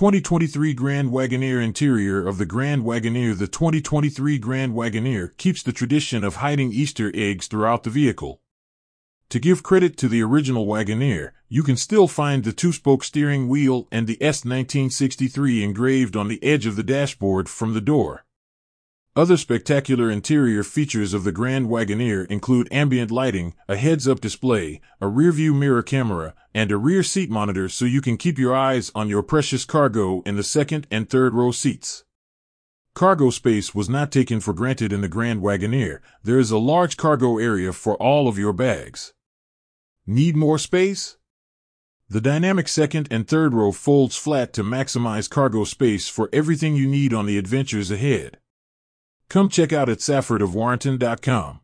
2023 Grand Wagoneer interior of the Grand Wagoneer The 2023 Grand Wagoneer keeps the tradition of hiding Easter eggs throughout the vehicle. To give credit to the original Wagoneer, you can still find the two-spoke steering wheel and the S1963 engraved on the edge of the dashboard from the door. Other spectacular interior features of the Grand Wagoneer include ambient lighting, a heads-up display, a rearview mirror camera, and a rear seat monitor so you can keep your eyes on your precious cargo in the second and third row seats. Cargo space was not taken for granted in the Grand Wagoneer. There is a large cargo area for all of your bags. Need more space? The dynamic second and third row folds flat to maximize cargo space for everything you need on the adventures ahead. Come check out at SaffordofWarrenton.com.